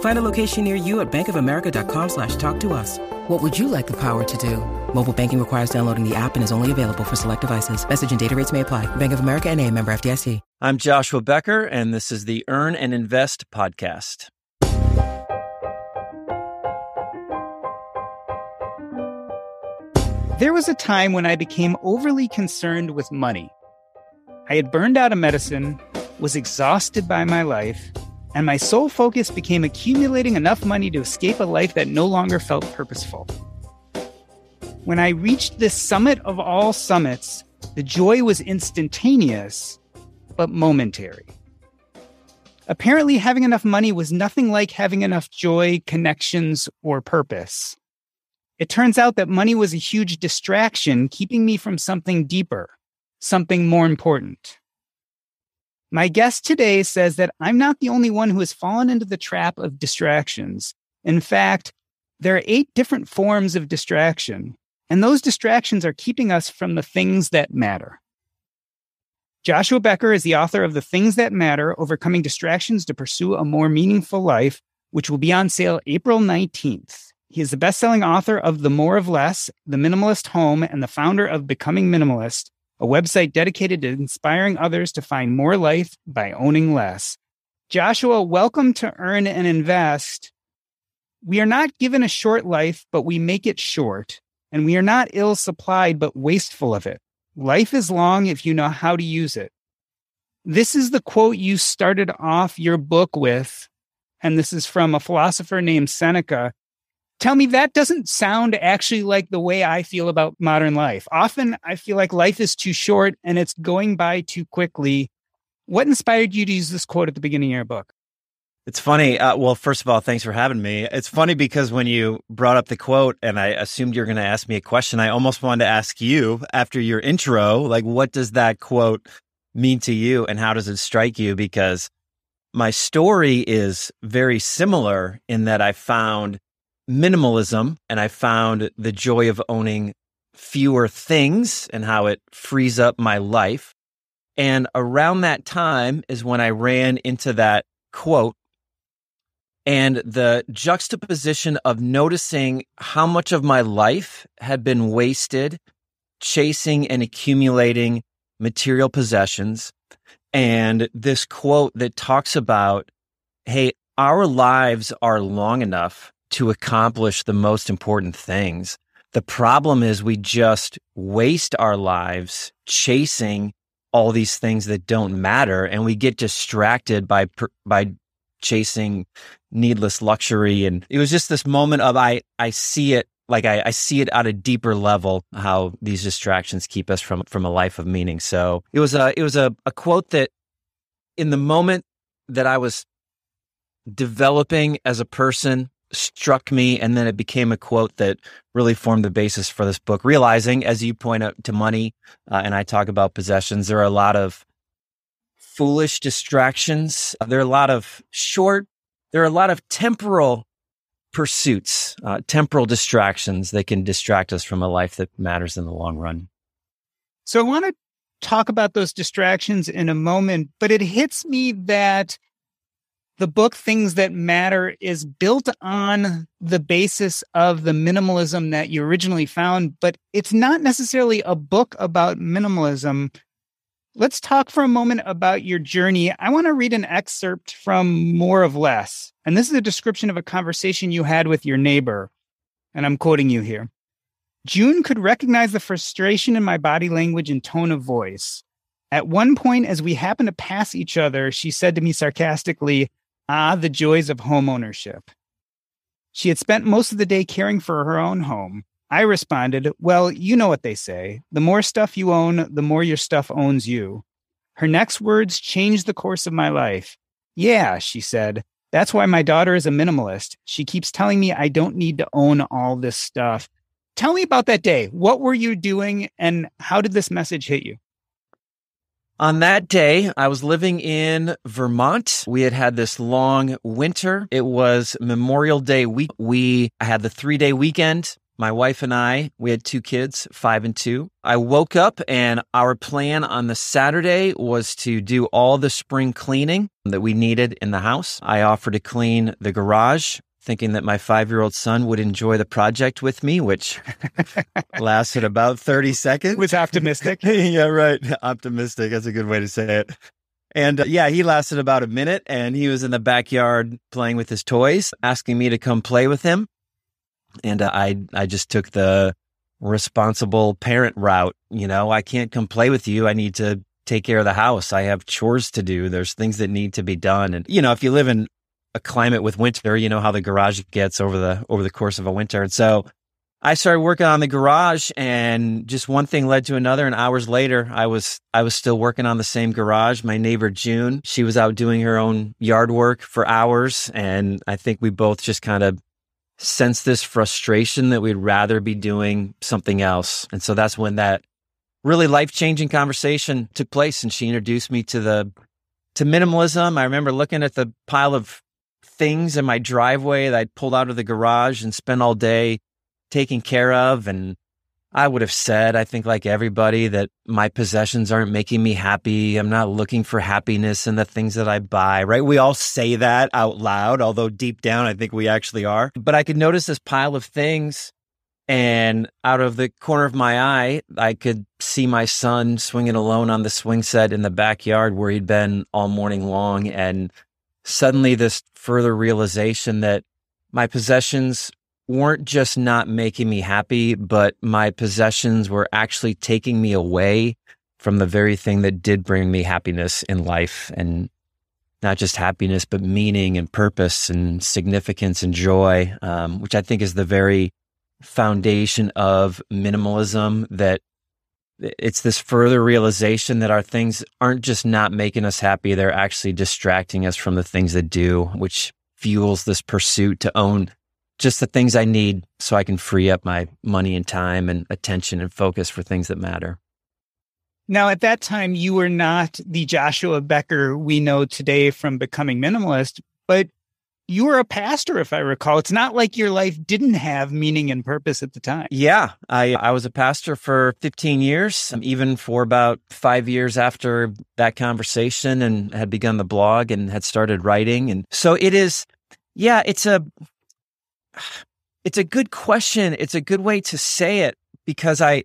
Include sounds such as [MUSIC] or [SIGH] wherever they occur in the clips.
Find a location near you at bankofamerica.com slash talk to us. What would you like the power to do? Mobile banking requires downloading the app and is only available for select devices. Message and data rates may apply. Bank of America and a member FDIC. I'm Joshua Becker, and this is the Earn and Invest podcast. There was a time when I became overly concerned with money. I had burned out of medicine, was exhausted by my life, and my sole focus became accumulating enough money to escape a life that no longer felt purposeful. When I reached this summit of all summits, the joy was instantaneous, but momentary. Apparently, having enough money was nothing like having enough joy, connections, or purpose. It turns out that money was a huge distraction, keeping me from something deeper, something more important. My guest today says that I'm not the only one who has fallen into the trap of distractions. In fact, there are eight different forms of distraction, and those distractions are keeping us from the things that matter. Joshua Becker is the author of The Things That Matter Overcoming Distractions to Pursue a More Meaningful Life, which will be on sale April 19th. He is the best selling author of The More of Less, The Minimalist Home, and the founder of Becoming Minimalist, a website dedicated to inspiring others to find more life by owning less. Joshua, welcome to Earn and Invest. We are not given a short life, but we make it short. And we are not ill supplied, but wasteful of it. Life is long if you know how to use it. This is the quote you started off your book with. And this is from a philosopher named Seneca tell me that doesn't sound actually like the way I feel about modern life. Often I feel like life is too short and it's going by too quickly. What inspired you to use this quote at the beginning of your book? It's funny. Uh, well, first of all, thanks for having me. It's funny because when you brought up the quote and I assumed you're going to ask me a question, I almost wanted to ask you after your intro, like, what does that quote mean to you and how does it strike you? Because my story is very similar in that I found minimalism and I found the joy of owning fewer things and how it frees up my life. And around that time is when I ran into that quote and the juxtaposition of noticing how much of my life had been wasted chasing and accumulating material possessions. And this quote that talks about, hey, our lives are long enough to accomplish the most important things. The problem is we just waste our lives chasing all these things that don't matter and we get distracted by by chasing needless luxury and it was just this moment of I I see it like I, I see it at a deeper level how these distractions keep us from from a life of meaning. So it was a it was a, a quote that in the moment that I was developing as a person struck me and then it became a quote that really formed the basis for this book. Realizing as you point out to money uh, and i talk about possessions there are a lot of foolish distractions. There are a lot of short there are a lot of temporal pursuits uh, temporal distractions that can distract us from a life that matters in the long run. So i want to talk about those distractions in a moment but it hits me that the book Things That Matter is built on the basis of the minimalism that you originally found, but it's not necessarily a book about minimalism. Let's talk for a moment about your journey. I want to read an excerpt from More of Less. And this is a description of a conversation you had with your neighbor. And I'm quoting you here. June could recognize the frustration in my body language and tone of voice. At one point, as we happened to pass each other, she said to me sarcastically, Ah, the joys of home ownership. She had spent most of the day caring for her own home. I responded, Well, you know what they say. The more stuff you own, the more your stuff owns you. Her next words changed the course of my life. Yeah, she said. That's why my daughter is a minimalist. She keeps telling me I don't need to own all this stuff. Tell me about that day. What were you doing and how did this message hit you? On that day, I was living in Vermont. We had had this long winter. It was Memorial Day week. We had the three day weekend. My wife and I, we had two kids, five and two. I woke up and our plan on the Saturday was to do all the spring cleaning that we needed in the house. I offered to clean the garage, thinking that my five year old son would enjoy the project with me, which [LAUGHS] lasted about 30 seconds. Was optimistic. [LAUGHS] yeah, right. Optimistic. That's a good way to say it. And uh, yeah, he lasted about a minute and he was in the backyard playing with his toys, asking me to come play with him and uh, I I just took the responsible parent route. You know, I can't come play with you. I need to take care of the house. I have chores to do. There's things that need to be done. And you know, if you live in a climate with winter, you know how the garage gets over the over the course of a winter. And so I started working on the garage and just one thing led to another and hours later I was I was still working on the same garage. My neighbor June, she was out doing her own yard work for hours and I think we both just kind of sense this frustration that we'd rather be doing something else. And so that's when that really life changing conversation took place. And she introduced me to the, to minimalism. I remember looking at the pile of things in my driveway that I'd pulled out of the garage and spent all day taking care of and I would have said, I think, like everybody, that my possessions aren't making me happy. I'm not looking for happiness in the things that I buy, right? We all say that out loud, although deep down, I think we actually are. But I could notice this pile of things. And out of the corner of my eye, I could see my son swinging alone on the swing set in the backyard where he'd been all morning long. And suddenly, this further realization that my possessions weren't just not making me happy, but my possessions were actually taking me away from the very thing that did bring me happiness in life and not just happiness, but meaning and purpose and significance and joy, um, which I think is the very foundation of minimalism that it's this further realization that our things aren't just not making us happy. They're actually distracting us from the things that do, which fuels this pursuit to own just the things I need so I can free up my money and time and attention and focus for things that matter. Now, at that time, you were not the Joshua Becker we know today from becoming minimalist, but you were a pastor, if I recall. It's not like your life didn't have meaning and purpose at the time. Yeah, I, I was a pastor for 15 years, um, even for about five years after that conversation, and had begun the blog and had started writing. And so it is, yeah, it's a, it's a good question. It's a good way to say it because I,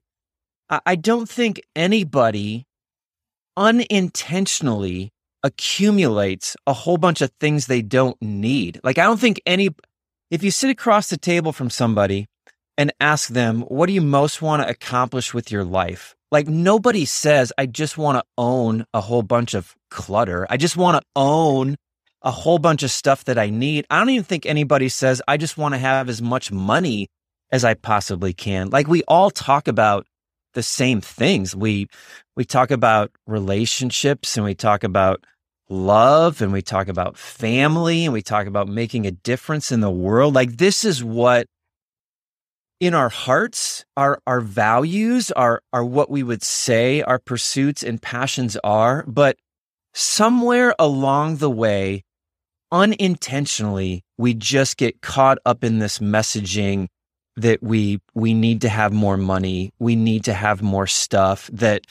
I don't think anybody unintentionally accumulates a whole bunch of things they don't need. Like, I don't think any, if you sit across the table from somebody and ask them, what do you most want to accomplish with your life? Like, nobody says, I just want to own a whole bunch of clutter. I just want to own a whole bunch of stuff that I need. I don't even think anybody says, I just want to have as much money as I possibly can. Like we all talk about the same things. We, we talk about relationships and we talk about love and we talk about family and we talk about making a difference in the world. Like this is what in our hearts, our, our values are, are what we would say our pursuits and passions are. But somewhere along the way, unintentionally, we just get caught up in this messaging that we we need to have more money, we need to have more stuff, that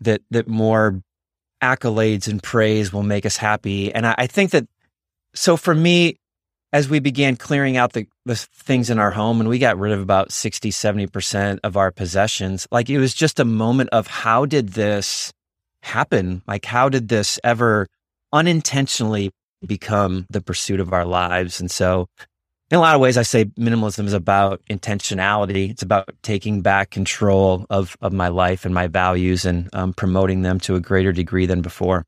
that that more accolades and praise will make us happy. And I, I think that so for me, as we began clearing out the, the things in our home and we got rid of about 60, 70% of our possessions, like it was just a moment of how did this happen? Like, how did this ever unintentionally become the pursuit of our lives. And so in a lot of ways, I say minimalism is about intentionality. It's about taking back control of of my life and my values and um, promoting them to a greater degree than before.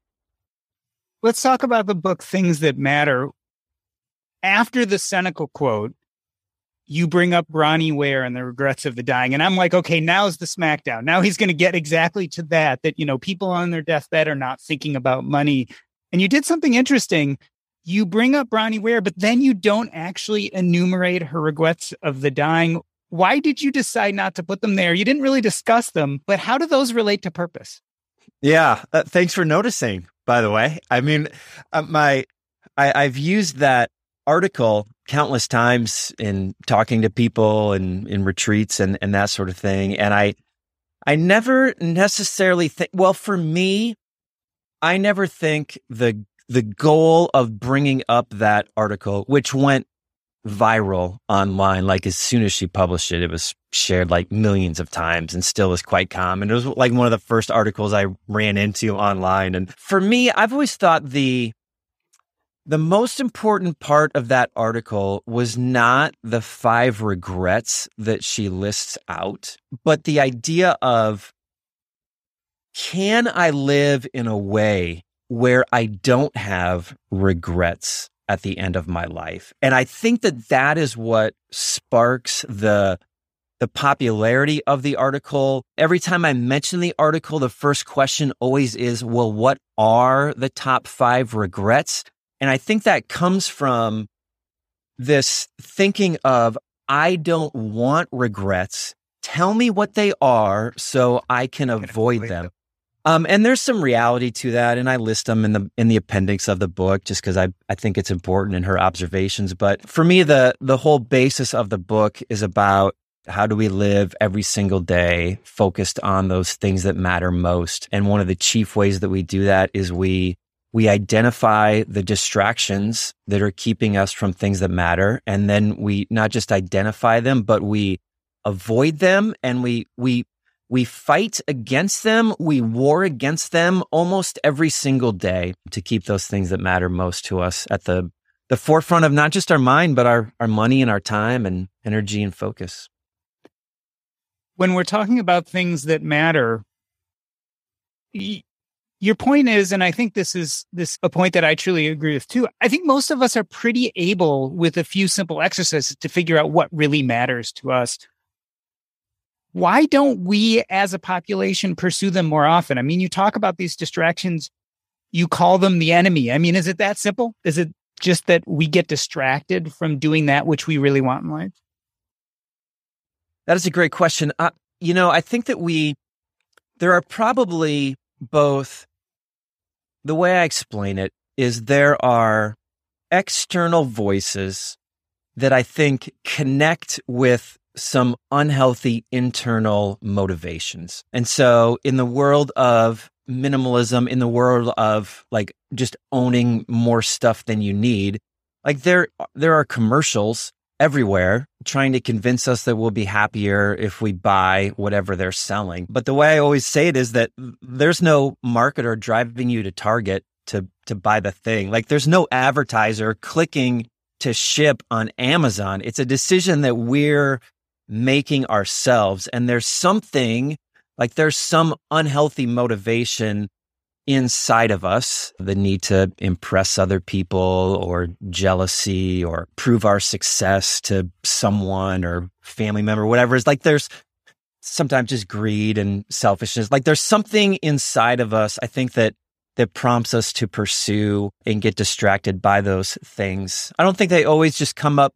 Let's talk about the book Things That Matter. After the Seneca quote, you bring up Bronnie Ware and the regrets of the dying. And I'm like, okay, now's the smackdown. Now he's going to get exactly to that, that, you know, people on their deathbed are not thinking about money. And you did something interesting. You bring up Bronnie Ware, but then you don't actually enumerate her regrets of the dying. Why did you decide not to put them there? You didn't really discuss them, but how do those relate to purpose? Yeah. Uh, thanks for noticing, by the way. I mean, uh, my, I, I've used that article countless times in talking to people and in retreats and, and that sort of thing. And I, I never necessarily think, well, for me, I never think the, the goal of bringing up that article, which went viral online, like as soon as she published it, it was shared like millions of times and still is quite common. It was like one of the first articles I ran into online. And for me, I've always thought the, the most important part of that article was not the five regrets that she lists out, but the idea of can I live in a way where I don't have regrets at the end of my life? And I think that that is what sparks the the popularity of the article. Every time I mention the article, the first question always is, well, what are the top five regrets? And I think that comes from this thinking of, I don't want regrets. Tell me what they are so I can avoid them. Um, and there's some reality to that, and I list them in the in the appendix of the book just because I I think it's important in her observations. But for me, the the whole basis of the book is about how do we live every single day focused on those things that matter most. And one of the chief ways that we do that is we we identify the distractions that are keeping us from things that matter. And then we not just identify them, but we avoid them and we, we, we fight against them. We war against them almost every single day to keep those things that matter most to us at the, the forefront of not just our mind, but our, our money and our time and energy and focus. When we're talking about things that matter, your point is, and I think this is this a point that I truly agree with too. I think most of us are pretty able with a few simple exercises to figure out what really matters to us. Why don't we as a population pursue them more often? I mean, you talk about these distractions, you call them the enemy. I mean, is it that simple? Is it just that we get distracted from doing that which we really want in life? That is a great question. Uh, you know, I think that we, there are probably both the way I explain it is there are external voices that I think connect with some unhealthy internal motivations. And so in the world of minimalism, in the world of like just owning more stuff than you need, like there, there are commercials everywhere trying to convince us that we'll be happier if we buy whatever they're selling. But the way I always say it is that there's no marketer driving you to Target to to buy the thing. Like there's no advertiser clicking to ship on Amazon. It's a decision that we're making ourselves and there's something like there's some unhealthy motivation inside of us the need to impress other people or jealousy or prove our success to someone or family member, whatever. It's like there's sometimes just greed and selfishness. Like there's something inside of us, I think that that prompts us to pursue and get distracted by those things. I don't think they always just come up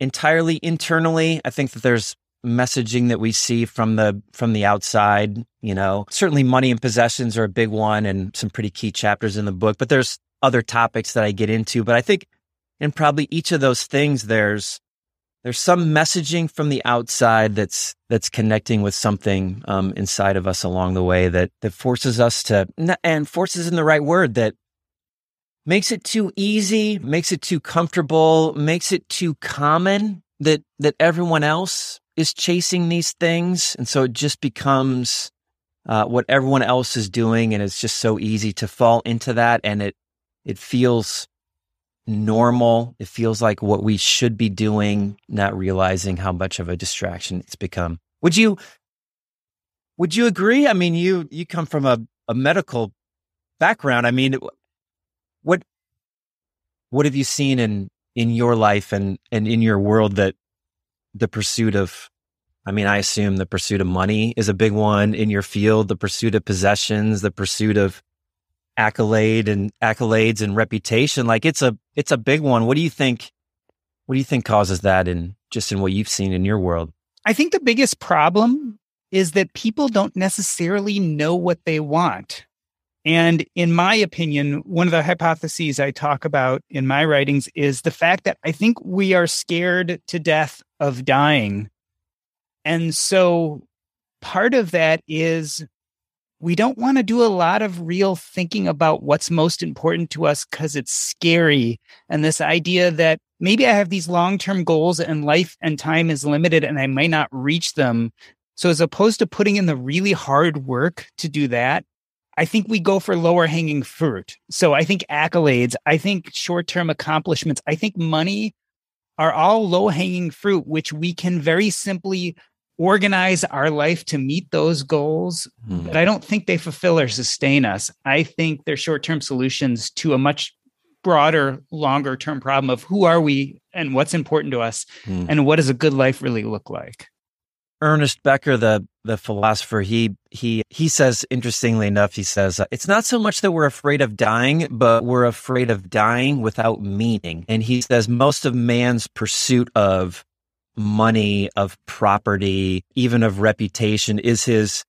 entirely internally. I think that there's messaging that we see from the from the outside you know certainly money and possessions are a big one and some pretty key chapters in the book but there's other topics that i get into but i think in probably each of those things there's there's some messaging from the outside that's that's connecting with something um, inside of us along the way that that forces us to and forces in the right word that makes it too easy makes it too comfortable makes it too common that that everyone else is chasing these things. And so it just becomes uh, what everyone else is doing. And it's just so easy to fall into that. And it, it feels normal. It feels like what we should be doing, not realizing how much of a distraction it's become. Would you would you agree? I mean, you you come from a, a medical background. I mean, what what have you seen in in your life and and in your world that the pursuit of I mean, I assume the pursuit of money is a big one in your field, the pursuit of possessions, the pursuit of accolade and accolades and reputation. Like it's a it's a big one. What do you think what do you think causes that in just in what you've seen in your world? I think the biggest problem is that people don't necessarily know what they want. And in my opinion, one of the hypotheses I talk about in my writings is the fact that I think we are scared to death of dying. And so part of that is we don't want to do a lot of real thinking about what's most important to us because it's scary. And this idea that maybe I have these long term goals and life and time is limited and I might not reach them. So as opposed to putting in the really hard work to do that, I think we go for lower hanging fruit. So I think accolades, I think short term accomplishments, I think money are all low hanging fruit, which we can very simply organize our life to meet those goals. Mm. But I don't think they fulfill or sustain us. I think they're short term solutions to a much broader, longer term problem of who are we and what's important to us mm. and what does a good life really look like. Ernest Becker, the the philosopher, he he he says interestingly enough, he says it's not so much that we're afraid of dying, but we're afraid of dying without meaning. And he says most of man's pursuit of money, of property, even of reputation is his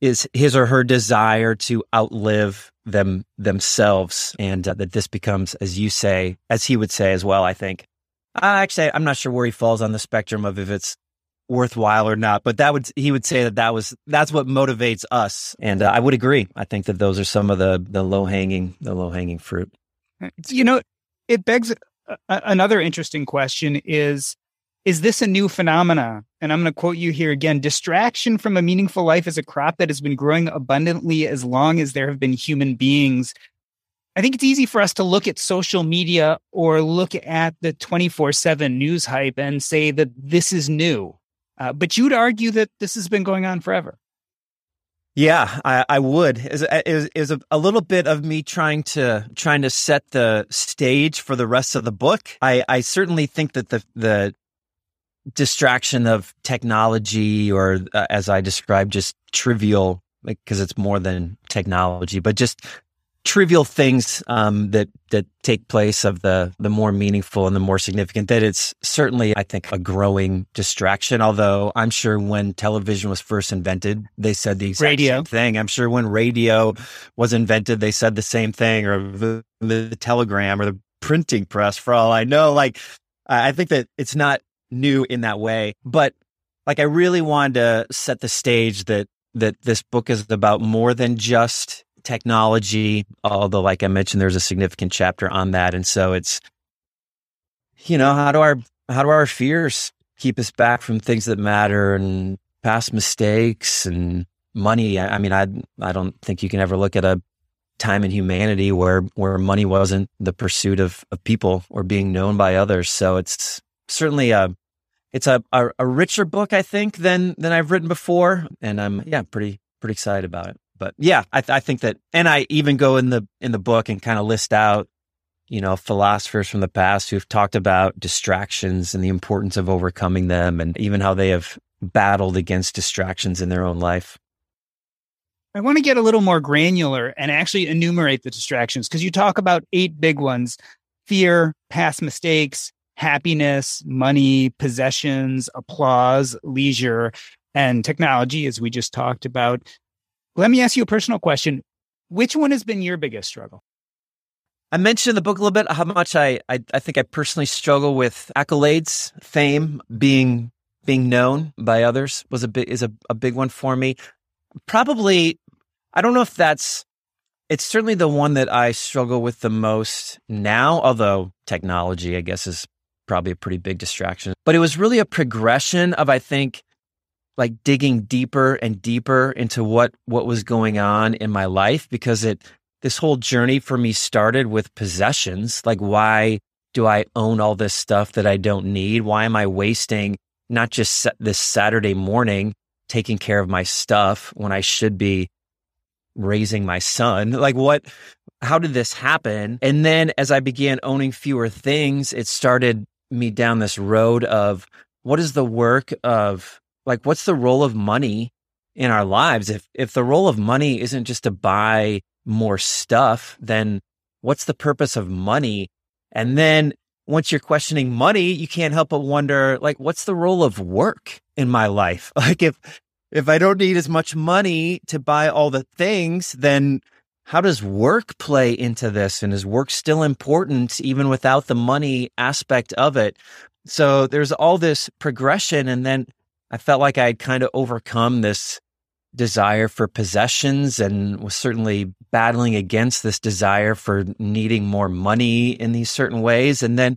is his or her desire to outlive them themselves and uh, that this becomes as you say as he would say as well i think uh, actually i'm not sure where he falls on the spectrum of if it's worthwhile or not. But that would he would say that that was that's what motivates us, and uh, I would agree. I think that those are some of the the low hanging the low hanging fruit. You know, it begs a, another interesting question: is is this a new phenomena? And I'm going to quote you here again: "Distraction from a meaningful life is a crop that has been growing abundantly as long as there have been human beings." I think it's easy for us to look at social media or look at the 24 7 news hype and say that this is new. Uh, but you'd argue that this has been going on forever. Yeah, I, I would. Is is is a, little bit of me trying to trying to set the stage for the rest of the book. I, I certainly think that the the distraction of technology, or uh, as I described, just trivial, because it's more than technology, but just trivial things um, that that take place of the the more meaningful and the more significant that it's certainly i think a growing distraction. Although i'm sure when television was first invented they said the exact radio. same thing. I'm sure when radio was invented they said the same thing or the, the telegram or the printing press for all i know. Like i think that it's not new in that way. But like i really wanted to set the stage that that this book is about more than just technology, although, like I mentioned, there's a significant chapter on that. And so it's, you know, how do our, how do our fears keep us back from things that matter and past mistakes and money? I, I mean, I, I don't think you can ever look at a time in humanity where, where money wasn't the pursuit of, of people or being known by others. So it's certainly a, it's a, a, a richer book, I think, than, than I've written before. And I'm, yeah, pretty, pretty excited about it. But yeah, I, th- I think that, and I even go in the in the book and kind of list out, you know, philosophers from the past who've talked about distractions and the importance of overcoming them, and even how they have battled against distractions in their own life. I want to get a little more granular and actually enumerate the distractions because you talk about eight big ones fear, past mistakes, happiness, money, possessions, applause, leisure, and technology, as we just talked about. Let me ask you a personal question. Which one has been your biggest struggle? I mentioned in the book a little bit how much I, I, I think I personally struggle with accolades, fame, being being known by others was a bit is a, a big one for me. Probably I don't know if that's it's certainly the one that I struggle with the most now, although technology, I guess, is probably a pretty big distraction. But it was really a progression of, I think, like digging deeper and deeper into what what was going on in my life because it this whole journey for me started with possessions. Like, why do I own all this stuff that I don't need? Why am I wasting not just this Saturday morning taking care of my stuff when I should be raising my son? Like, what, how did this happen? And then as I began owning fewer things, it started me down this road of what is the work of, like, what's the role of money in our lives? If, if the role of money isn't just to buy more stuff, then what's the purpose of money? And then once you're questioning money, you can't help but wonder, like, what's the role of work in my life? [LAUGHS] Like, if, if I don't need as much money to buy all the things, then how does work play into this? And is work still important even without the money aspect of it? So there's all this progression. And then I felt like I had kind of overcome this desire for possessions and was certainly battling against this desire for needing more money in these certain ways. And then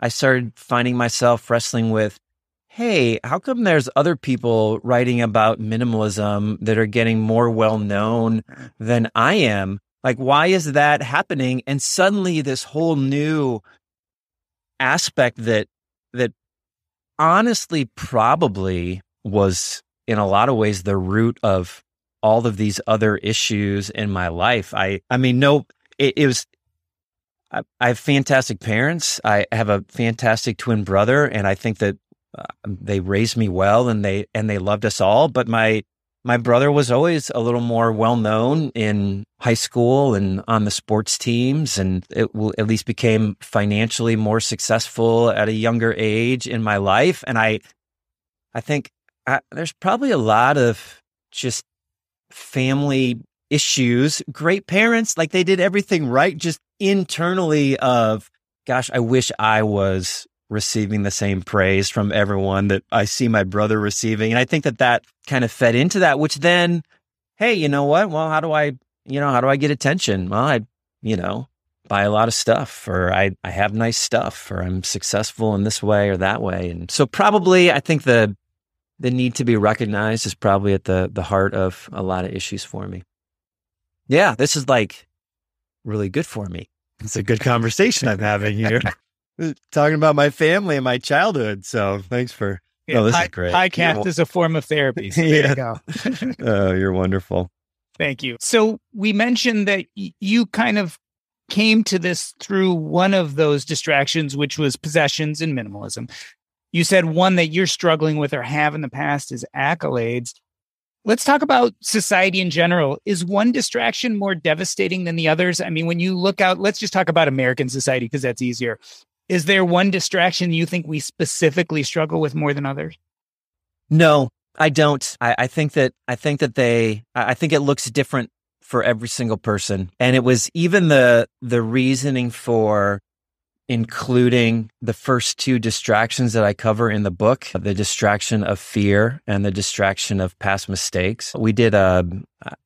I started finding myself wrestling with, hey, how come there's other people writing about minimalism that are getting more well known than I am? Like, why is that happening? And suddenly this whole new aspect that, that honestly probably was in a lot of ways the root of all of these other issues in my life. I, I mean, no, it, it was, I, I, have fantastic parents. I have a fantastic twin brother, and I think that uh, they raised me well and they, and they loved us all. But my, my brother was always a little more well known in high school and on the sports teams, and it will at least became financially more successful at a younger age in my life. And I, I think I, there's probably a lot of just family issues. Great parents, like they did everything right, just internally of, gosh, I wish I was receiving the same praise from everyone that I see my brother receiving. And I think that that kind of fed into that, which then, hey, you know what? Well, how do I, you know, how do I get attention? Well, I, you know, buy a lot of stuff or I, I have nice stuff or I'm successful in this way or that way. And so probably I think the the need to be recognized is probably at the the heart of a lot of issues for me. Yeah, this is like really good for me. It's a good conversation I'm having here. [LAUGHS] Talking about my family and my childhood. So thanks for yeah, oh, this is great. Podcast is a form of therapy. So there you go. [LAUGHS] [LAUGHS] oh, you're wonderful. Thank you. So we mentioned that y- you kind of came to this through one of those distractions, which was possessions and minimalism. You said one that you're struggling with or have in the past is accolades. Let's talk about society in general. Is one distraction more devastating than the others? I mean, when you look out, let's just talk about American society because that's easier. Is there one distraction you think we specifically struggle with more than others? No, I don't. I, I think that I think that they I think it looks different for every single person. And it was even the the reasoning for including the first two distractions that I cover in the book, the distraction of fear and the distraction of past mistakes. We did a,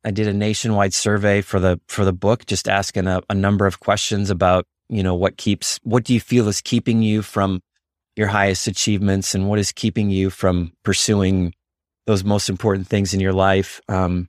I did a nationwide survey for the, for the book, just asking a, a number of questions about, you know, what keeps, what do you feel is keeping you from your highest achievements and what is keeping you from pursuing those most important things in your life? Um,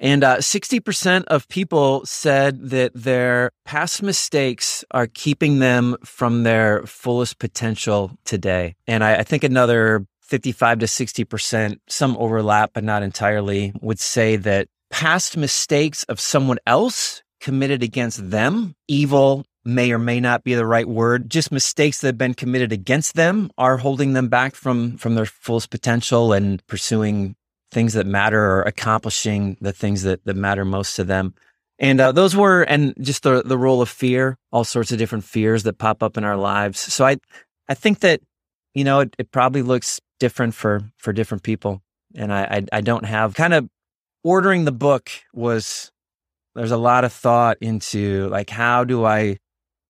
and uh, 60% of people said that their past mistakes are keeping them from their fullest potential today. And I, I think another 55 to 60%, some overlap, but not entirely, would say that past mistakes of someone else committed against them, evil may or may not be the right word, just mistakes that have been committed against them are holding them back from, from their fullest potential and pursuing things that matter or accomplishing the things that, that matter most to them. And uh, those were, and just the the role of fear, all sorts of different fears that pop up in our lives. So I, I think that, you know, it, it probably looks different for for different people. And I, I, I don't have kind of ordering the book was there's a lot of thought into like how do I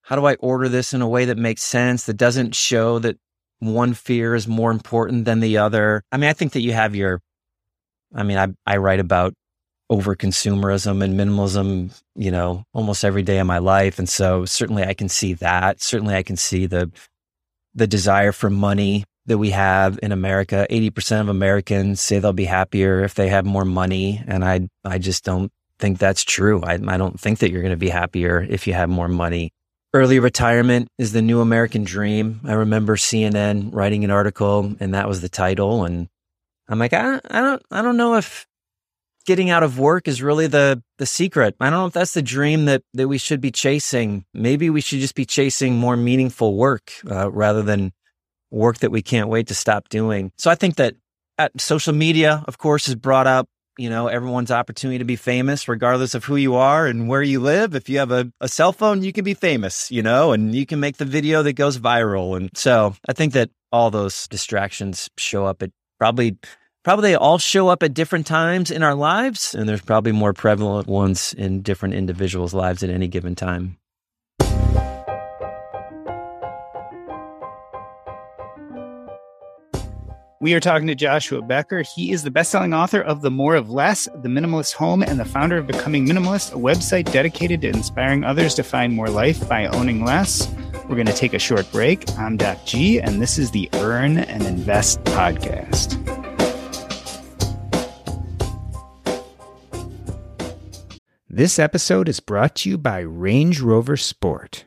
how do I order this in a way that makes sense that doesn't show that one fear is more important than the other. I mean, I think that you have your I mean, I, I write about over consumerism and minimalism, you know, almost every day of my life. And so certainly I can see that. Certainly I can see the, the desire for money that we have in America. 80% of Americans say they'll be happier if they have more money. And I, I just don't think that's true. I, I don't think that you're going to be happier if you have more money. Early retirement is the new American dream. I remember CNN writing an article and that was the title. And I'm like, I, I don't, I don't know if getting out of work is really the, the secret. I don't know if that's the dream that, that we should be chasing. Maybe we should just be chasing more meaningful work uh, rather than work that we can't wait to stop doing. So I think that at social media, of course, has brought up you know, everyone's opportunity to be famous, regardless of who you are and where you live. If you have a, a cell phone, you can be famous, you know, and you can make the video that goes viral. And so I think that all those distractions show up at probably, probably they all show up at different times in our lives. And there's probably more prevalent ones in different individuals' lives at any given time. We are talking to Joshua Becker. He is the best-selling author of The More of Less, The Minimalist Home, and the founder of Becoming Minimalist, a website dedicated to inspiring others to find more life by owning less. We're going to take a short break. I'm Doc G, and this is the Earn and Invest podcast. This episode is brought to you by Range Rover Sport.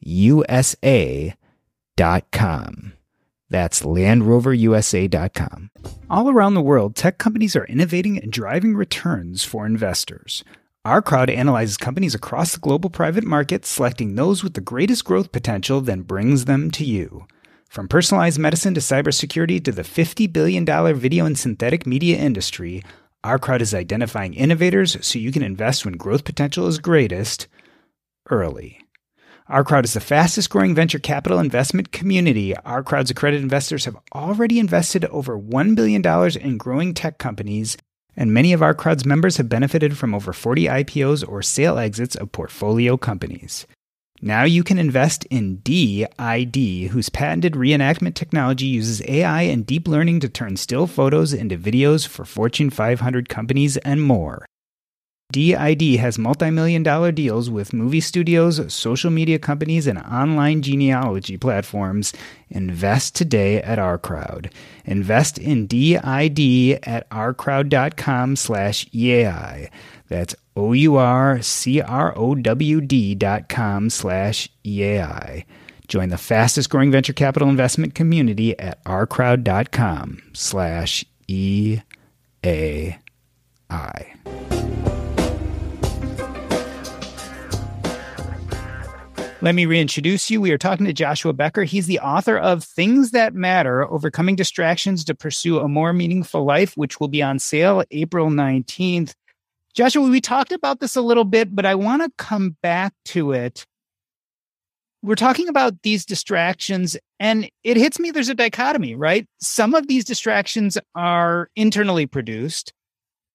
USA.com. That's LandRoverUSA.com. All around the world, tech companies are innovating and driving returns for investors. Our crowd analyzes companies across the global private market, selecting those with the greatest growth potential, then brings them to you. From personalized medicine to cybersecurity to the $50 billion video and synthetic media industry, our crowd is identifying innovators so you can invest when growth potential is greatest early. Our Crowd is the fastest growing venture capital investment community. Our Crowd's accredited investors have already invested over $1 billion in growing tech companies, and many of our Crowd's members have benefited from over 40 IPOs or sale exits of portfolio companies. Now you can invest in DID, whose patented reenactment technology uses AI and deep learning to turn still photos into videos for Fortune 500 companies and more. DID has multi-million dollar deals with movie studios, social media companies, and online genealogy platforms. Invest today at our crowd. Invest in DID at ourcrowd.com slash EAI. That's O-U-R-C-R-O-W-D dot com slash EAI. Join the fastest growing venture capital investment community at ourcrowd.com slash EAI. Let me reintroduce you. We are talking to Joshua Becker. He's the author of Things That Matter Overcoming Distractions to Pursue a More Meaningful Life, which will be on sale April 19th. Joshua, we talked about this a little bit, but I want to come back to it. We're talking about these distractions, and it hits me there's a dichotomy, right? Some of these distractions are internally produced,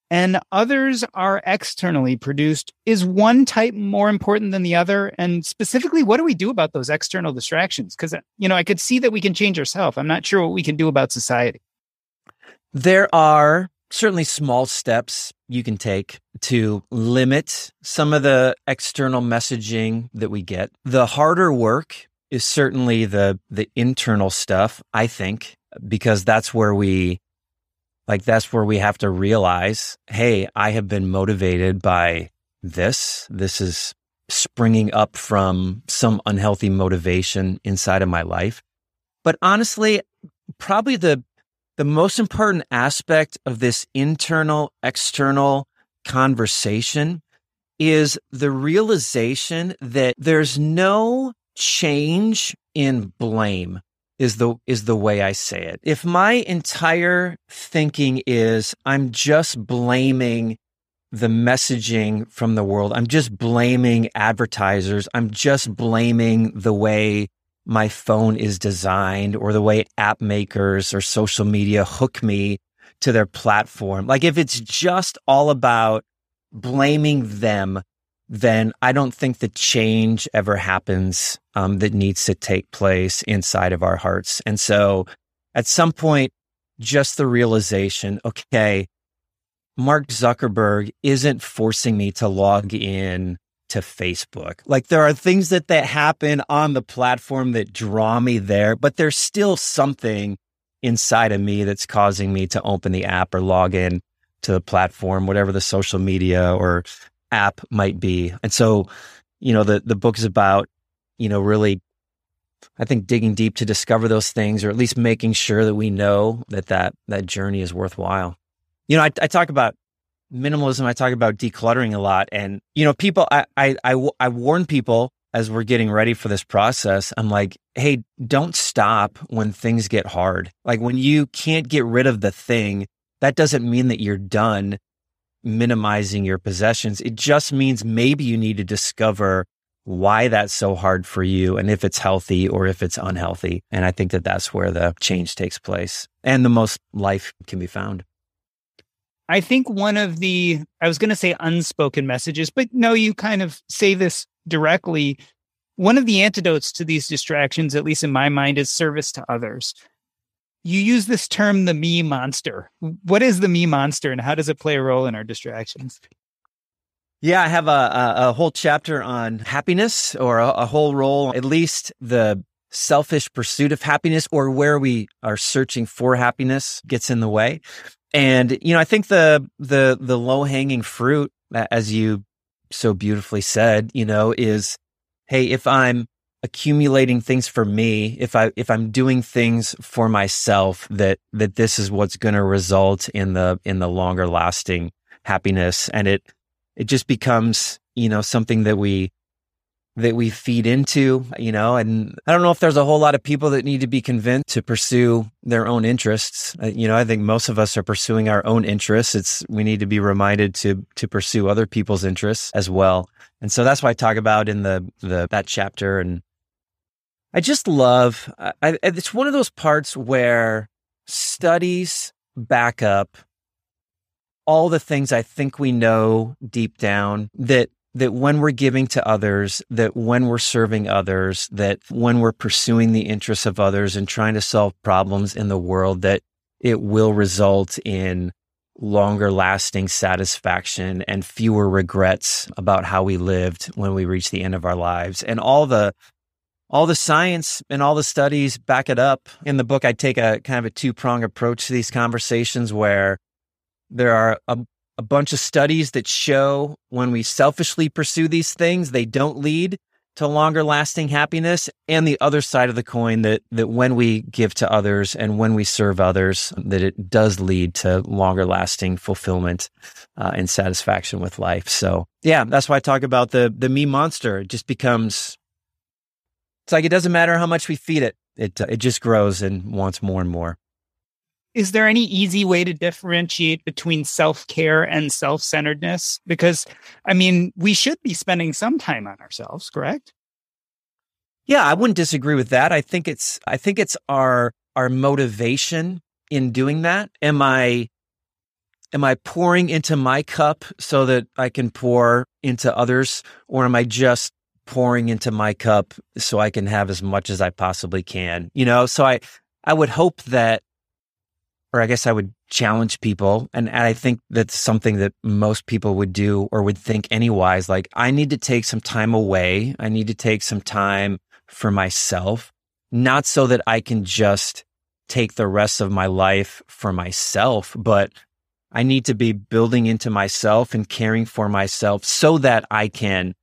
and others are externally produced. Is one type more important than the other? And specifically, what do we do about those external distractions? Because, uh, you know, I could see that we can change ourselves. I'm not sure what we can do about society. There are certainly small steps you can take to limit some of the external messaging that we get. The harder work is certainly the the internal stuff, I think, because that's where we like that's where we have to realize, hey, I have been motivated by this. This is springing up from some unhealthy motivation inside of my life. But honestly, probably the the most important aspect of this internal external conversation is the realization that there's no change in blame is the is the way I say it. If my entire thinking is I'm just blaming the messaging from the world, I'm just blaming advertisers, I'm just blaming the way my phone is designed or the way app makers or social media hook me to their platform. Like if it's just all about blaming them then I don't think the change ever happens um, that needs to take place inside of our hearts. And so at some point, just the realization, okay, Mark Zuckerberg isn't forcing me to log in to Facebook. Like there are things that that happen on the platform that draw me there, but there's still something inside of me that's causing me to open the app or log in to the platform, whatever the social media or app might be. And so, you know, the the book is about, you know, really I think digging deep to discover those things or at least making sure that we know that that, that journey is worthwhile. You know, I, I talk about minimalism. I talk about decluttering a lot and, you know, people, I, I, I, I warn people as we're getting ready for this process. I'm like, Hey, don't stop when things get hard. Like when you can't get rid of the thing, that doesn't mean that you're done minimizing your possessions. It just means maybe you need to discover why that's so hard for you and if it's healthy or if it's unhealthy. And I think that that's where the change takes place and the most life can be found. I think one of the, I was going to say unspoken messages, but no, you kind of say this directly. One of the antidotes to these distractions, at least in my mind, is service to others you use this term the me monster. What is the me monster and how does it play a role in our distractions? Yeah i have a, a, a whole chapter on happiness or a, a whole role at least the selfish pursuit of happiness or where we are searching for happiness gets in the way. And you know i think the the the low hanging fruit as you so beautifully said you know is hey if i'm accumulating things for me if i if i'm doing things for myself that that this is what's going to result in the in the longer lasting happiness. And it it just becomes you know something that we that we feed into you know and i don't know if there's a whole lot of people that need to be convinced to pursue their own interests. Uh, you know i think most of us are pursuing our own interests. It's we need to be reminded to to pursue other people's interests as well. And so that's why i talk about in the the that chapter and I just love, uh, I, it's one of those parts where studies back up all the things I think we know deep down that that when we're giving to others, that when we're serving others, that when we're pursuing the interests of others and trying to solve problems in the world, that it will result in longer lasting satisfaction and fewer regrets about how we lived when we reach the end of our lives. And all the all the science and all the studies back it up. In the book, I take a kind of a two prong approach to these conversations where there are a, a, bunch of studies that show when we selfishly pursue these things, they don't lead to longer lasting happiness. And the other side of the coin that, that when we give to others and when we serve others, that it does lead to longer lasting fulfillment uh, and satisfaction with life. So yeah, that's why I talk about the, the me monster. It just becomes it's like it doesn't matter how much we feed it; it uh, it just grows and wants more and more. Is there any easy way to differentiate between self care and self centeredness? Because, I mean, we should be spending some time on ourselves, correct? Yeah, I wouldn't disagree with that. I think it's I think it's our our motivation in doing that. Am I am I pouring into my cup so that I can pour into others or am I just pouring into my cup so I can have as much as I possibly can. You know, so I I would hope that or I guess I would challenge people and, and I think that's something that most people would do or would think anywise like I need to take some time away. I need to take some time for myself, not so that I can just take the rest of my life for myself, but I need to be building into myself and caring for myself so that I can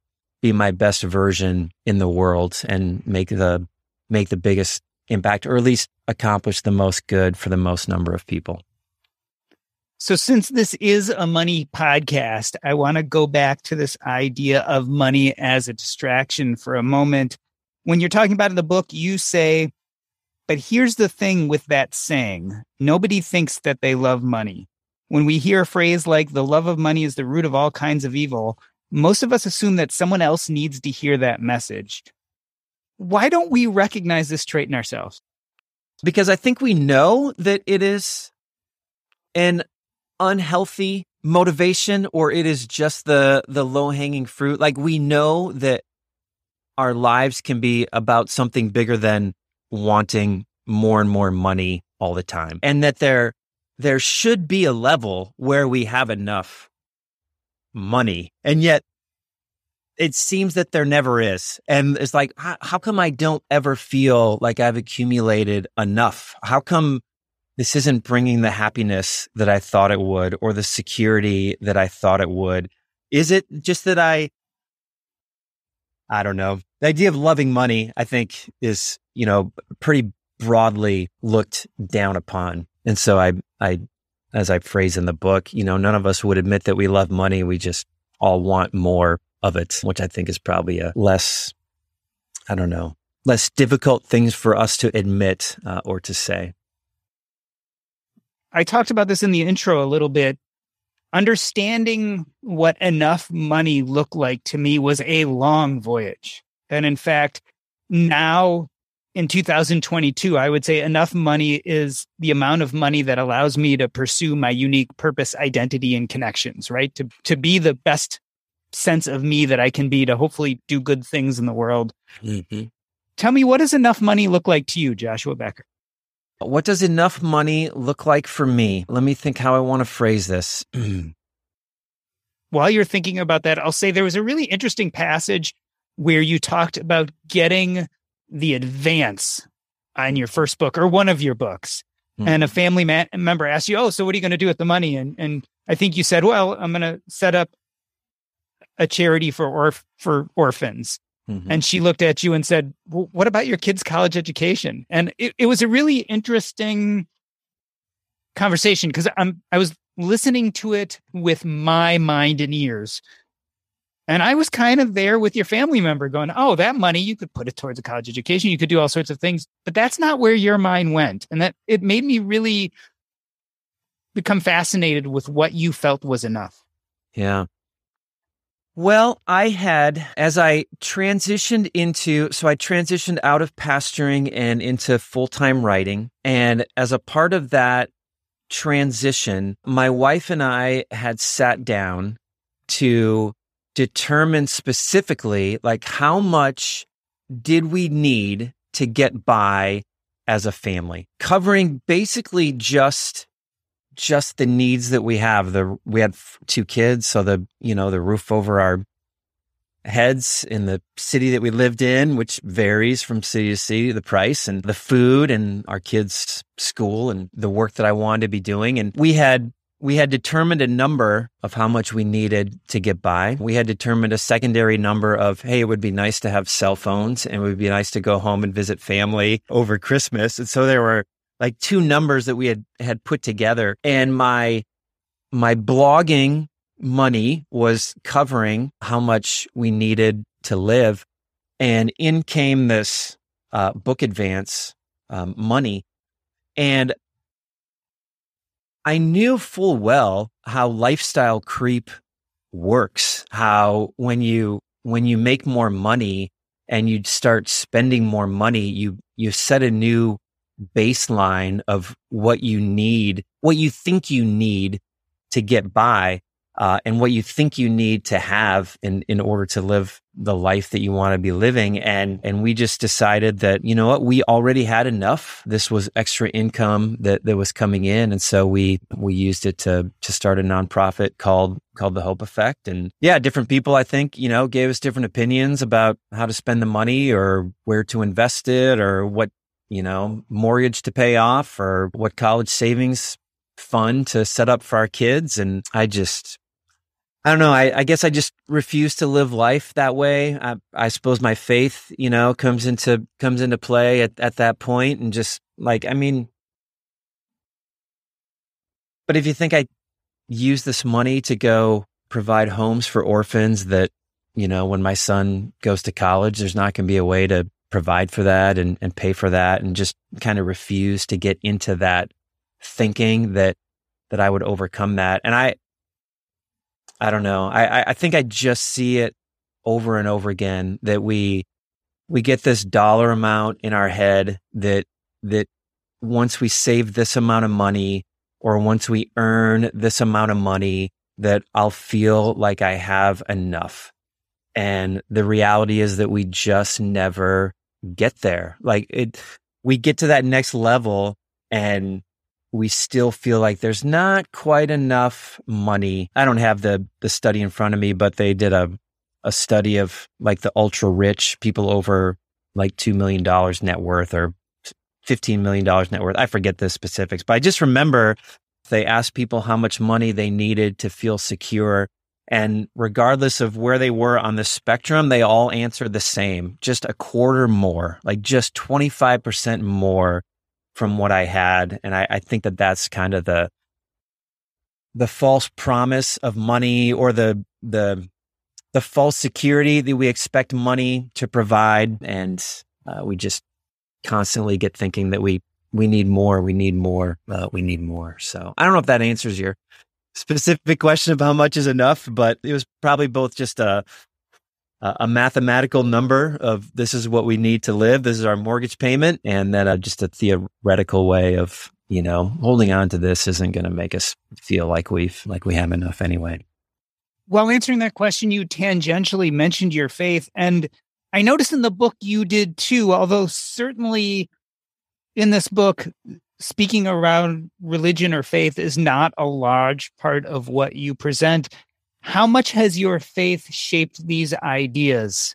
be my best version in the world and make the make the biggest impact or at least accomplish the most good for the most number of people. So since this is a money podcast, I want to go back to this idea of money as a distraction for a moment. when you're talking about in the book, you say, but here's the thing with that saying nobody thinks that they love money. When we hear a phrase like the love of money is the root of all kinds of evil, most of us assume that someone else needs to hear that message. Why don't we recognize this trait in ourselves? Because I think we know that it is an unhealthy motivation or it is just the the low-hanging fruit. Like we know that our lives can be about something bigger than wanting more and more money all the time. And that there there should be a level where we have enough money. And yet it seems that there never is. And it's like, how, how, come I don't ever feel like I've accumulated enough? How come this isn't bringing the happiness that I thought it would or the security that I thought it would? Is it just that I, I don't know. The idea of loving money, I think, is, you know, pretty broadly looked down upon. And so I, I, as I phrase in the book, you know, none of us would admit that we love money. We just all want more of it, which I think is probably a less, I don't know, less difficult things for us to admit uh, or to say. I talked about this in the intro a little bit. Understanding what enough money looked like to me was a long voyage. And in fact, now in 2022, I would say enough money is the amount of money that allows me to pursue my unique purpose, identity, and connections, right? To, to be the best sense of me that I can be to hopefully do good things in the world. Mm-hmm. Tell me, what does enough money look like to you, Joshua Becker? What does enough money look like for me? Let me think how I want to phrase this. While you're thinking about that, I'll say there was a really interesting passage where you talked about getting the advance on your first book or one of your books. Mm-hmm. And a family ma- member asked you, Oh, so what are you going to do with the money? And, and I think you said, Well, I'm going to set up a charity for orf- for orphans. Mm-hmm. And she looked at you and said, well, What about your kids' college education? And it, it was a really interesting conversation because I'm I was listening to it with my mind and ears. And I was kind of there with your family member going, Oh, that money, you could put it towards a college education. You could do all sorts of things, but that's not where your mind went. And that it made me really become fascinated with what you felt was enough. Yeah. Well, I had, as I transitioned into, so I transitioned out of pastoring and into full time writing. And as a part of that transition, my wife and I had sat down to determine specifically, like, how much did we need to get by as a family, covering basically just just the needs that we have. The we had two kids, so the you know the roof over our heads in the city that we lived in, which varies from city to city, the price and the food and our kids' school and the work that I wanted to be doing. And we had we had determined a number of how much we needed to get by. We had determined a secondary number of, hey, it would be nice to have cell phones and it would be nice to go home and visit family over Christmas. And so there were like two numbers that we had had put together and my my blogging money was covering how much we needed to live and in came this uh, book advance um, money and i knew full well how lifestyle creep works how when you when you make more money and you start spending more money you you set a new baseline of what you need, what you think you need to get by, uh, and what you think you need to have in, in order to live the life that you want to be living. And, and we just decided that, you know what, we already had enough. This was extra income that, that was coming in. And so we, we used it to, to start a nonprofit called, called the Hope Effect. And yeah, different people, I think, you know, gave us different opinions about how to spend the money or where to invest it or what you know, mortgage to pay off or what college savings fund to set up for our kids. And I just, I don't know. I, I guess I just refuse to live life that way. I, I, suppose my faith, you know, comes into comes into play at, at that point, and just like I mean, but if you think I use this money to go provide homes for orphans, that you know, when my son goes to college, there's not going to be a way to provide for that and, and pay for that and just kind of refuse to get into that thinking that that I would overcome that. And I I don't know. I I think I just see it over and over again that we we get this dollar amount in our head that that once we save this amount of money or once we earn this amount of money that I'll feel like I have enough. And the reality is that we just never get there. Like it, we get to that next level and we still feel like there's not quite enough money. I don't have the, the study in front of me, but they did a, a study of like the ultra rich people over like $2 million net worth or $15 million net worth. I forget the specifics, but I just remember they asked people how much money they needed to feel secure. And regardless of where they were on the spectrum, they all answered the same, just a quarter more, like just 25% more from what I had. And I, I think that that's kind of the, the false promise of money or the, the, the false security that we expect money to provide. And uh, we just constantly get thinking that we we need more, we need more, uh, we need more. So I don't know if that answers your specific question of how much is enough, but it was probably both just a a mathematical number of this is what we need to live, this is our mortgage payment, and then uh, just a theoretical way of you know holding on to this isn't going to make us feel like we've like we have enough anyway. While answering that question, you tangentially mentioned your faith, and I noticed in the book you did too, although certainly in this book, speaking around religion or faith is not a large part of what you present. How much has your faith shaped these ideas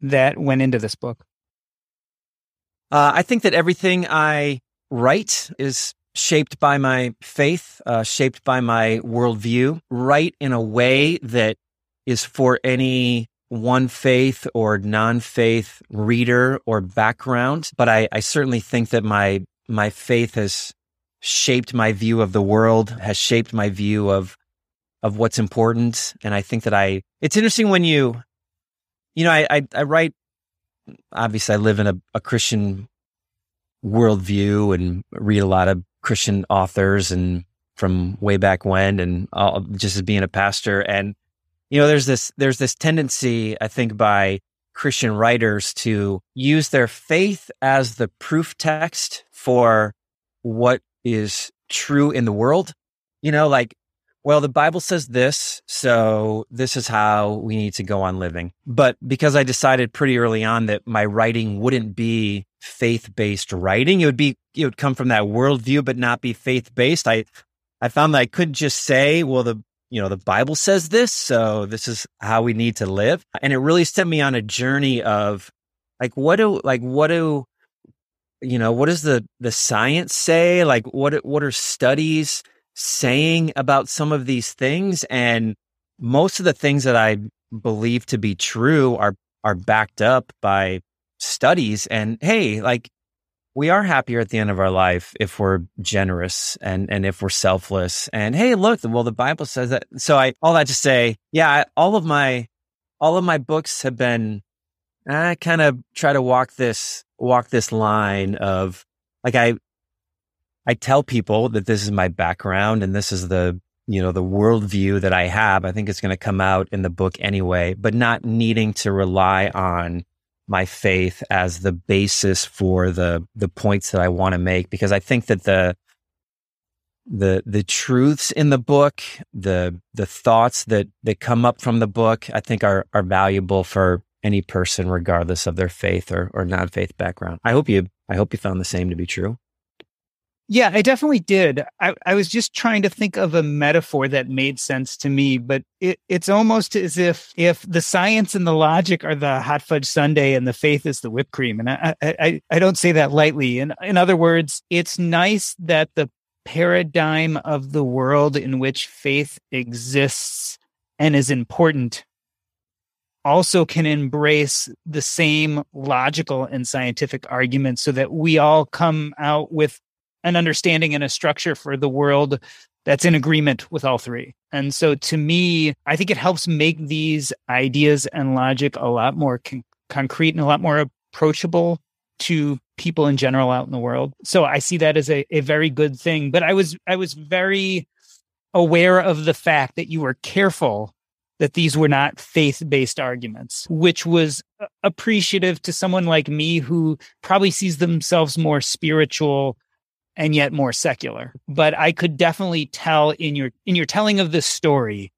that went into this book? Uh, I think that everything I write is shaped by my faith, uh, shaped by my worldview, write in a way that is for any one faith or non-faith reader or background, but I, I certainly think that my my faith has shaped my view of the world, has shaped my view of of what's important. And I think that I it's interesting when you you know, I I, I write obviously I live in a, a Christian worldview and read a lot of Christian authors and from way back when and all, just as being a pastor and you know, there's this there's this tendency, I think, by Christian writers to use their faith as the proof text for what is true in the world. You know, like, well, the Bible says this, so this is how we need to go on living. But because I decided pretty early on that my writing wouldn't be faith based writing, it would be, it would come from that worldview, but not be faith based. I, I found that I couldn't just say, well, the you know, the Bible says this, so this is how we need to live. And it really sent me on a journey of like, what do, like, what do, you know, what does the, the science say? Like, what, what are studies saying about some of these things? And most of the things that I believe to be true are, are backed up by studies. And hey, like, we are happier at the end of our life if we're generous and and if we're selfless. And hey, look, well, the Bible says that. So I all that to say, yeah, I, all of my all of my books have been. I kind of try to walk this walk this line of like I I tell people that this is my background and this is the you know the worldview that I have. I think it's going to come out in the book anyway, but not needing to rely on my faith as the basis for the the points that I want to make because I think that the the the truths in the book, the the thoughts that that come up from the book, I think are are valuable for any person regardless of their faith or or non-faith background. I hope you I hope you found the same to be true. Yeah, I definitely did. I, I was just trying to think of a metaphor that made sense to me, but it, it's almost as if if the science and the logic are the hot fudge sundae and the faith is the whipped cream. And I, I, I don't say that lightly. In, in other words, it's nice that the paradigm of the world in which faith exists and is important also can embrace the same logical and scientific arguments so that we all come out with an understanding and a structure for the world that's in agreement with all three. And so to me, I think it helps make these ideas and logic a lot more con- concrete and a lot more approachable to people in general out in the world. So I see that as a, a very good thing. But I was I was very aware of the fact that you were careful that these were not faith-based arguments, which was appreciative to someone like me who probably sees themselves more spiritual and yet more secular. But I could definitely tell in your in your telling of this story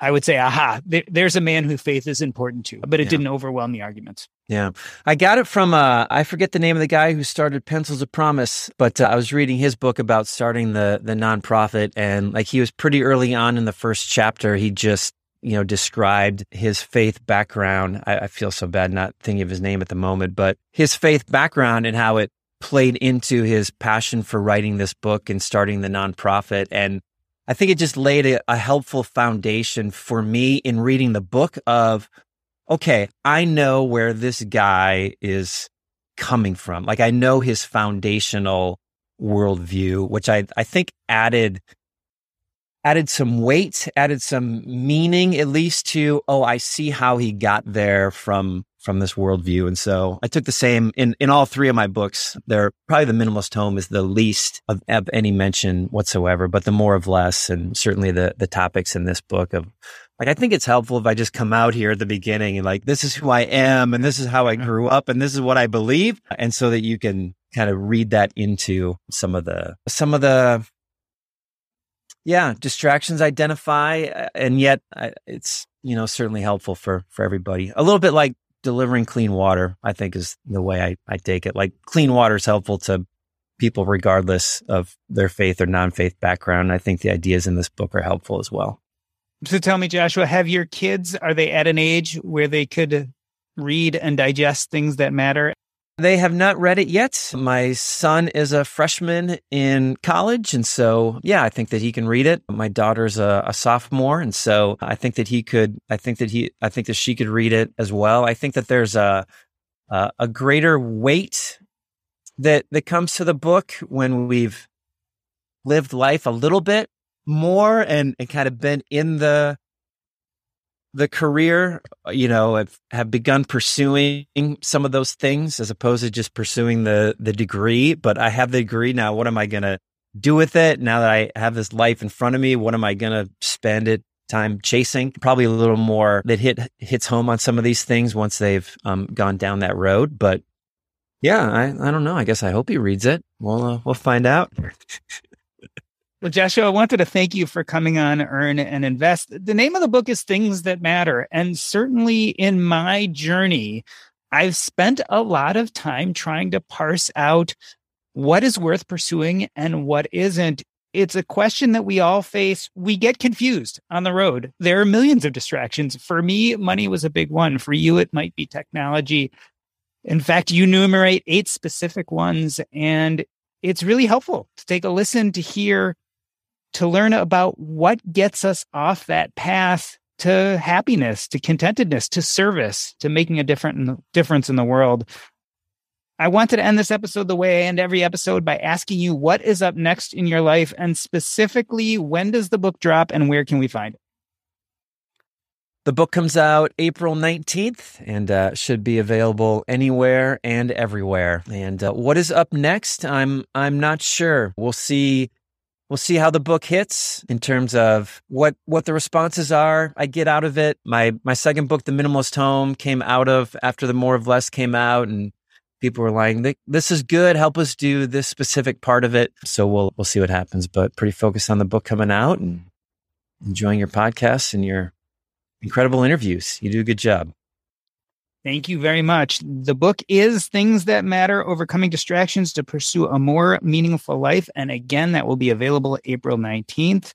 I would say, aha, there, there's a man who faith is important too, but it yeah. didn't overwhelm the arguments. Yeah. I got it from, uh, I forget the name of the guy who started Pencils of Promise, but uh, I was reading his book about starting the, the nonprofit. And like he was pretty early on in the first chapter. He just, you know, described his faith background. I, I feel so bad not thinking of his name at the moment, but his faith background and how it played into his passion for writing this book and starting the nonprofit. And I think it just laid a, a helpful foundation for me in reading the book of, okay, I know where this guy is coming from. Like I know his foundational worldview, which I, I think added added some weight, added some meaning at least to, oh, I see how he got there from from this worldview. And so I took the same in, in all three of my books. They're probably the minimalist home is the least of, of, any mention whatsoever, but the more of less. And certainly the, the topics in this book of like, I think it's helpful if I just come out here at the beginning and like, this is who I am and this is how I grew up and this is what I believe. And so that you can kind of read that into some of the, some of the, yeah, distractions identify. Uh, and yet uh, it's, you know, certainly helpful for, for everybody. A little bit like delivering clean water, I think is the way I, I take it. Like clean water is helpful to people regardless of their faith or non-faith background. I think the ideas in this book are helpful as well. So tell me, Joshua, have your kids, are they at an age where they could read and digest things that matter? They have not read it yet. My son is a freshman in college. And so, yeah, I think that he can read it. My daughter's a, a, sophomore. And so I think that he could, I think that he, I think that she could read it as well. I think that there's a, a, a greater weight that, that comes to the book when we've lived life a little bit more and, and kind of been in the, the career, you know, have, have begun pursuing some of those things as opposed to just pursuing the the degree. But I have the degree now. What am I going to do with it now that I have this life in front of me? What am I going to spend it time chasing? Probably a little more that hit hits home on some of these things once they've um, gone down that road. But yeah, I I don't know. I guess I hope he reads it. We'll uh, we'll find out. [LAUGHS] Well, Joshua, I wanted to thank you for coming on Earn and Invest. The name of the book is Things That Matter. And certainly in my journey, I've spent a lot of time trying to parse out what is worth pursuing and what isn't. It's a question that we all face. We get confused on the road. There are millions of distractions. For me, money was a big one. For you, it might be technology. In fact, you enumerate eight specific ones, and it's really helpful to take a listen to hear to learn about what gets us off that path to happiness, to contentedness, to service, to making a different difference in the world. I wanted to end this episode the way I end every episode by asking you what is up next in your life and specifically when does the book drop and where can we find it? The book comes out April 19th and uh, should be available anywhere and everywhere. And uh, what is up next? I'm I'm not sure. We'll see We'll see how the book hits in terms of what what the responses are I get out of it. My my second book, The Minimalist Home, came out of after the More of Less came out, and people were like, "This is good. Help us do this specific part of it." So we'll we'll see what happens. But pretty focused on the book coming out and enjoying your podcast and your incredible interviews. You do a good job. Thank you very much. The book is Things That Matter Overcoming Distractions to Pursue a More Meaningful Life. And again, that will be available April 19th.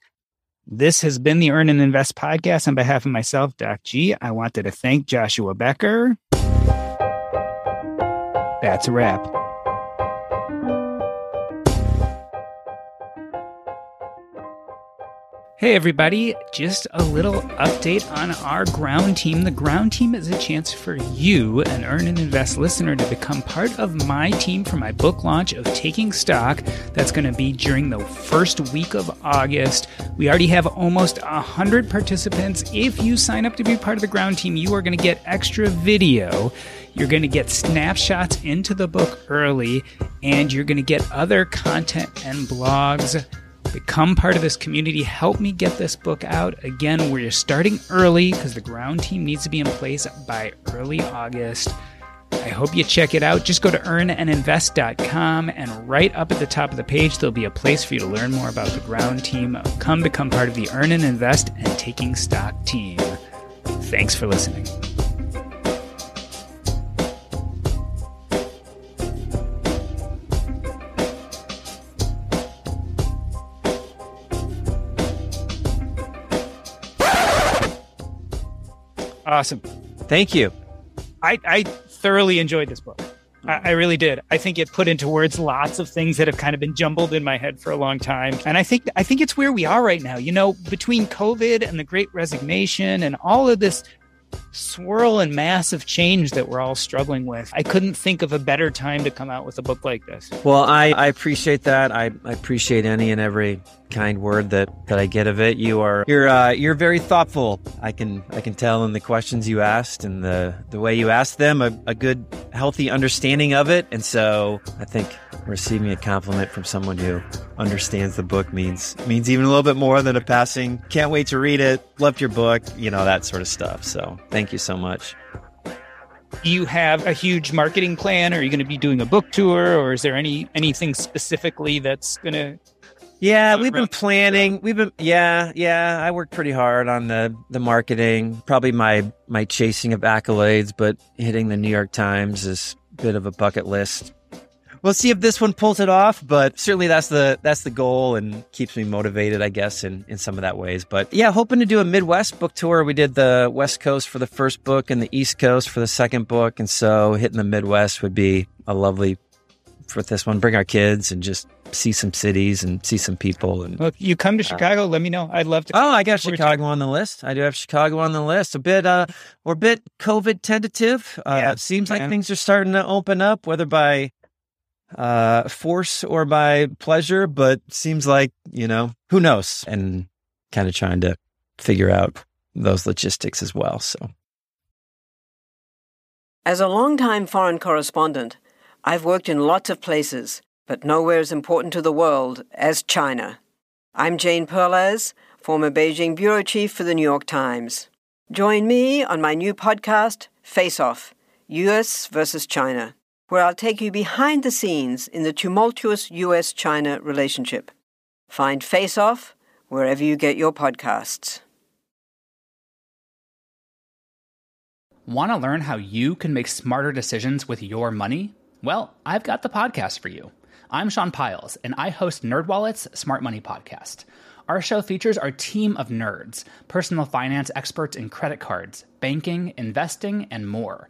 This has been the Earn and Invest podcast. On behalf of myself, Doc G, I wanted to thank Joshua Becker. That's a wrap. Hey, everybody, just a little update on our ground team. The ground team is a chance for you, an Earn and Invest listener, to become part of my team for my book launch of Taking Stock. That's going to be during the first week of August. We already have almost 100 participants. If you sign up to be part of the ground team, you are going to get extra video You're going to get snapshots into the book early, and you're going to get other content and blogs. Become part of this community. Help me get this book out. Again, we're starting early because the ground team needs to be in place by early August. I hope you check it out. Just go to earnandinvest.com and right up at the top of the page, there'll be a place for you to learn more about the ground team. Come become part of the Earn and Invest and Taking Stock team. Thanks for listening. Awesome. Thank you. I, I thoroughly enjoyed this book. I, I really did. I think it put into words lots of things that have kind of been jumbled in my head for a long time. And I think I think it's where we are right now. You know, between COVID and the great resignation and all of this swirl and massive change that we're all struggling with. I couldn't think of a better time to come out with a book like this. Well, I, I appreciate that. I, I appreciate any and every kind word that, that I get of it. You are you're uh, you're very thoughtful. I can I can tell in the questions you asked and the the way you asked them a, a good healthy understanding of it. And so I think receiving a compliment from someone who understands the book means means even a little bit more than a passing. Can't wait to read it. Loved your book. You know that sort of stuff. So thank you so much. Do you have a huge marketing plan? Are you going to be doing a book tour, or is there any anything specifically that's going to yeah, we've been planning. We've been yeah, yeah. I worked pretty hard on the the marketing. Probably my my chasing of accolades, but hitting the New York Times is a bit of a bucket list. We'll see if this one pulls it off, but certainly that's the that's the goal and keeps me motivated, I guess, in in some of that ways. But yeah, hoping to do a Midwest book tour. We did the West Coast for the first book and the East Coast for the second book, and so hitting the Midwest would be a lovely for this one. Bring our kids and just see some cities and see some people. And look, you come to Chicago, let me know. I'd love to. Oh, I got Chicago on the list. I do have Chicago on the list. A bit, uh, we're a bit COVID tentative. Uh, yeah, it seems like things are starting to open up, whether by uh force or by pleasure, but seems like you know who knows, and kind of trying to figure out those logistics as well. So. As a longtime foreign correspondent, I've worked in lots of places, but nowhere as important to the world as China. I'm Jane Perlez, former Beijing bureau chief for the New York Times. Join me on my new podcast, Face Off US versus China, where I'll take you behind the scenes in the tumultuous US China relationship. Find Face Off wherever you get your podcasts. Want to learn how you can make smarter decisions with your money? Well, I've got the podcast for you. I'm Sean Pyles, and I host NerdWallet's Smart Money Podcast. Our show features our team of nerds, personal finance experts in credit cards, banking, investing, and more.